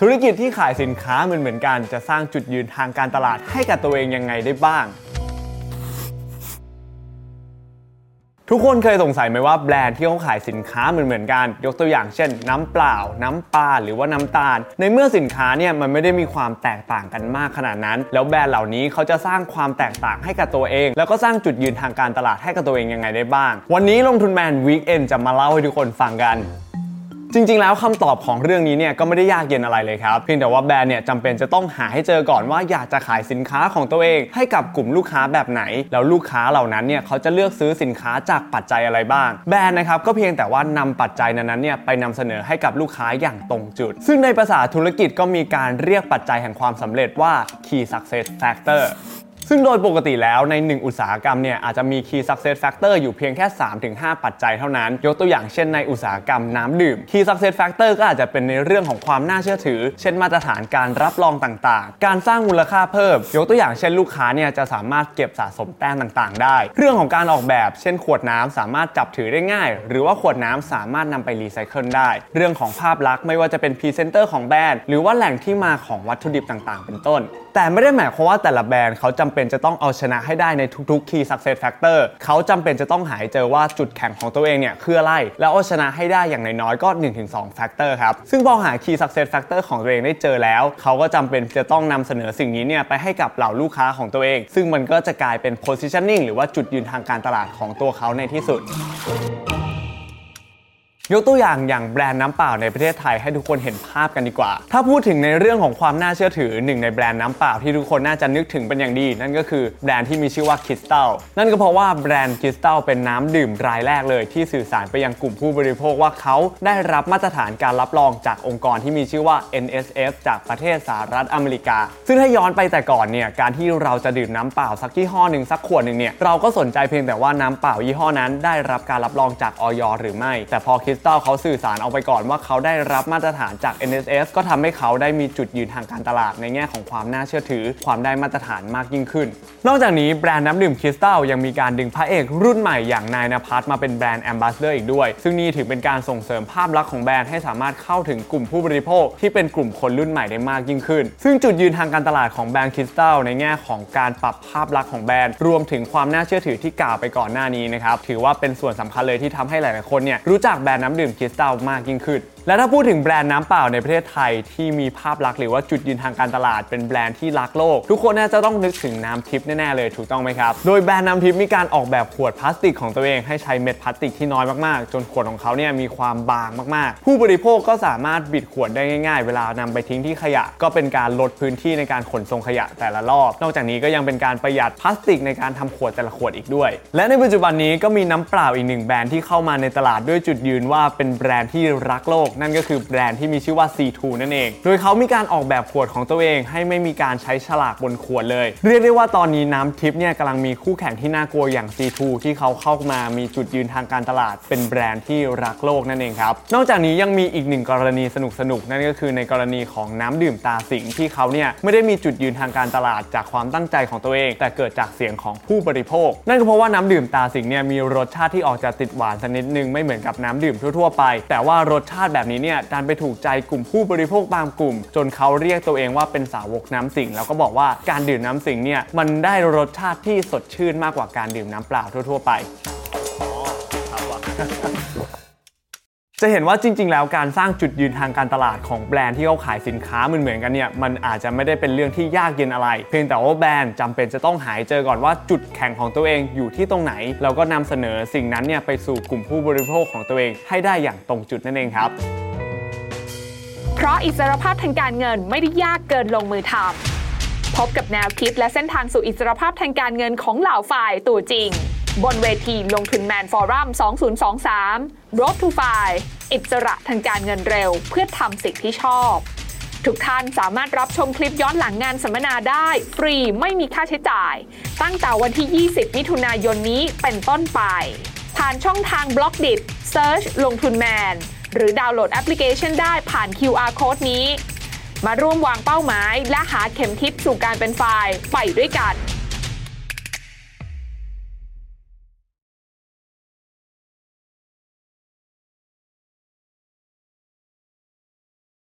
ธุรกิจที่ขายสินค้าเหมือนเหมือนกันจะสร้างจุดยืนทางการตลาดให้กับตัวเองยังไงได้บ้าง ทุกคนเคยสงสัยไหมว่าแบรนด์ที่เขาขายสินค้าเหมือนเหมือนกัน ยกตัวอย่างเช่น น้ำเปล่า น้ำปลาหรือว่าน้ำตาล ในเมื่อสินค้าเนี่ยมันไม่ได้มีความแตกต่างกันมากขนาดนั้น แล้วแบรนด์เหล่านี้เขาจะสร้างความแตกต่างให้กับตัวเอง แล้วก็สร้างจุดยืนทางการตลาดให้กับตัวเองยังไงได้บ้าง วันนี้ลงทุนแมนวีคเอนจะมาเล่าให้ทุกคนฟังกัน จริง ๆ แล้วคำตอบของเรื่องนี้เนี่ยก็ไม่ได้ยากเย็นอะไรเลยครับ เพียงแต่ว่าแบรนด์เนี่ยจำเป็นจะต้องหาให้เจอก่อนว่าอยากจะขายสินค้าของตัวเอง ให้กับกลุ่มลูกค้าแบบไหน แล้วลูกค้าเหล่านั้นเนี่ยเขาจะเลือกซื้อสินค้าจากปัจจัยอะไรบ้าง แบรนด์นะครับก็เพียงแต่ว่านำปัจจัยนั้นๆเนี่ยไปนำเสนอให้กับลูกค้าอย่างตรงจุด ซึ่งในภาษาธุรกิจก็มีการเรียกปัจจัยแห่งความสำเร็จว่า key success factor ซึ่งโดยปกติแล้วใน 1 อุตสาหกรรมเนี่ยอาจจะมี Key Success Factor อยู่เพียงแค่ 3-5 ปัจจัยเท่านั้น ยกตัวอย่างเช่นในอุตสาหกรรมน้ำดื่ม Key Success Factor ก็อาจจะเป็นในเรื่องของความน่าเชื่อถือ เช่นมาตรฐานการรับรองต่างๆ การสร้างมูลค่าเพิ่ม ยกตัวอย่างเช่นลูกค้าเนี่ยจะสามารถเก็บสะสมแต้มต่างๆ ได้ เรื่องของการออกแบบเช่น ขวดน้ำสามารถจับถือได้ง่าย หรือว่าขวดน้ำสามารถนำไปรีไซเคิลได้ เรื่องของภาพลักษณ์ไม่ว่าจะเป็นพรีเซนเตอร์ของแบรนด์หรือว่าแหล่งที่มาของวัตถุดิบต่างๆ เป็นต้น แต่ไม่ได้หมายความว่าแต่ละแบรนด์เขาจำเป็นจะต้องเอาชนะให้ได้ในทุกๆ key success factor เขาจำเป็นจะต้องหายเจอว่าจุดแข็งของตัวเองเนี่ยคืออะไร แล้วเอาชนะให้ได้อย่างน้อยๆก็ 1-2 factor ครับ ซึ่งพอหา key success factor ของตัวเองได้เจอแล้ว เขาก็จำเป็นจะต้องนำเสนอสิ่งนี้เนี่ยไปให้กับเหล่าลูกค้าของตัวเอง ซึ่งมันก็จะกลายเป็น positioning หรือว่าจุดยืนทางการตลาดของตัวเขาในที่สุด ยกตัวอย่างอย่างแบรนด์น้ำเปล่าในประเทศไทยให้ทุกคนเห็นภาพกันดีกว่า ถ้าพูดถึงในเรื่องของความน่าเชื่อถือหนึ่งในแบรนด์น้ำเปล่าที่ทุกคนน่าจะนึกถึงเป็นอย่างดี นั่นก็คือแบรนด์ที่มีชื่อว่าคริสตัลนั่นก็เพราะว่าแบรนด์คริสตัลเป็นน้ำดื่มรายแรกเลย ที่สื่อสารไปยังกลุ่มผู้บริโภคว่าเขาได้รับมาตรฐานการรับรองจากองค์กรที่มีชื่อว่า NSF จากประเทศสหรัฐอเมริกา ซึ่งถ้าย้อนไปแต่ก่อนเนี่ยการที่เราจะดื่มน้ำเปล่าสักยี่ห้อหนึ่งสักขวดหนึ่งเนี่ยเราก็สนใจเพียงแต่ว่าน้ำเปล่ายี่ห้อนั้น ได้รับการรับรองจากออยหรือไม่ แต่พอคริสตัลเขาสื่อสารเอาไปก่อนว่าเขาได้รับมาตรฐานจาก NSF ก็ทำให้เขาได้มีจุดยืนทางการตลาดในแง่ของความน่าเชื่อถือ ความได้มาตรฐานมากยิ่งขึ้น นอกจากนี้แบรนด์น้ำดื่มคริสตัลยังมีการดึงพระเอกรุ่นใหม่อย่างนาย ณภัทรมาเป็น brand ambassador อีกด้วย ซึ่งนี่ถือเป็นการส่งเสริมภาพลักษณ์ของแบรนด์ให้สามารถเข้าถึงกลุ่มผู้บริโภค ที่เป็นกลุ่มคนรุ่นใหม่ได้มากยิ่งขึ้น ซึ่งจุดยืนทางการตลาดของแบรนด์คริสตัลในแง่ของการปรับภาพลักษณ์ของแบรนด์ รวมถึงความน่าเชื่อถือที่กล่าวไปก่อนหน้านี้นะครับถือว่าเป็นส่วนสำคัญเลยที่ทำให้หลาย ๆ คนเนี่ยรู้จักแบรนด์น้ำดื่มคริสตัลมากยิ่งขึ้น และถ้าพูดถึงแบรนด์น้ำเปล่าในประเทศไทยที่มีภาพลักษณ์หรือว่าจุดยืนทางการตลาดเป็นแบรนด์ที่รักโลก ทุกคนน่าจะต้องนึกถึงน้ำทิพย์แน่ๆเลยถูกต้องไหมครับ โดยแบรนด์น้ำทิพย์มีการออกแบบขวดพลาสติกของตัวเองให้ใช้เม็ดพลาสติกที่น้อยมากๆ จนขวดของเขาเนี่ยมีความบางมากๆ ผู้บริโภคก็สามารถบิดขวดได้ง่าย ๆ เวลานำไปทิ้งที่ขยะ ก็เป็นการลดพื้นที่ในการขนส่งขยะแต่ละรอบ นอกจากนี้ก็ยังเป็นการประหยัดพลาสติกในการทำขวดแต่ละขวดอีกด้วย และในปัจจุบันนี้ก็มีน้ำเปล่าอีกหนึ่งแบรนด์ที่เข้ามาในตลาดด้วยจุดยืนว่าเป็นแบรนด์ที่รักโลกนั่นก็คือแบรนด์ที่มีชื่อว่า C2 นั่นเอง โดยเขามีการออกแบบขวดของตัวเองให้ไม่มีการใช้ฉลากบนขวดเลย เรียกได้ว่าตอนนี้น้ำทิพย์เนี่ยกำลังมีคู่แข่งที่น่ากลัวอย่าง C2 ที่เขาเข้ามามีจุดยืนทางการตลาด เป็นแบรนด์ที่รักโลกนั่นเองครับ นอกจากนี้ยังมีอีกหนึ่งกรณีสนุกๆนั่นก็คือในกรณีของน้ำดื่มตาสิงที่เขาเนี่ยไม่ได้มีจุดยืนทางการตลาดจากความตั้งใจของตัวเอง แต่เกิดจากเสียงของผู้บริโภค นั่นก็เพราะว่าน้ำดื่มตาสิงเนี่ยมีรสชาติที่ออกจะติดหวานสักนิดนึงไม่เหมือนกับน้ำดื่มทั่วๆไป แต่ว่ารสชาติแบบนี้เนี่ยดันไปถูกใจกลุ่มผู้บริโภคบางกลุ่ม จนเขาเรียกตัวเองว่าเป็นสาวกน้ำสิงแล้วก็บอกว่าการดื่มน้ำสิงเนี่ยมันได้รสชาติที่สดชื่นมากกว่าการดื่มน้ำเปล่าทั่ว ๆ ไป จะเห็นว่าจริง ๆ แล้วการสร้างจุดยืนทางการตลาดของแบรนด์ที่เขาขายสินค้าเหมือนๆกันเนี่ยมันอาจจะไม่ได้เป็นเรื่องที่ยากเย็นอะไร เพียงแต่ว่าแบรนด์จำเป็นจะต้องหายเจอก่อนว่าจุดแข็งของตัวเองอยู่ที่ตรงไหน แล้วก็นำเสนอสิ่งนั้นเนี่ยไปสู่กลุ่มผู้บริโภคของตัวเองให้ได้อย่างตรงจุดนั่นเองครับ เพราะอิสรภาพทางการเงินไม่ได้ยากเกินลงมือทำพบกับแนวคิดและเส้นทางสู่อิสรภาพทางการเงินของเหล่าฝ่ายตัวจริง บนเวทีลงทุนแมน Forum 2023 Road to FIRE อิสระทางการเงินเร็ว เพื่อทำสิ่งที่ชอบ ทุกท่านสามารถรับชมคลิปย้อนหลังงานสัมมนาได้ ฟรีไม่มีค่าใช้จ่าย ตั้งแต่วันที่ 20 มิถุนายนนี้เป็นต้นไป ผ่านช่องทางบล็อกดิ Search ลงทุนแมน หรือดาวน์โหลดแอปพลิเคชันได้ผ่าน QR Code นี้ มาร่วมวางเป้าหมาย และหาเข็มทิศสู่การเป็น FIRE ไปด้วยกัน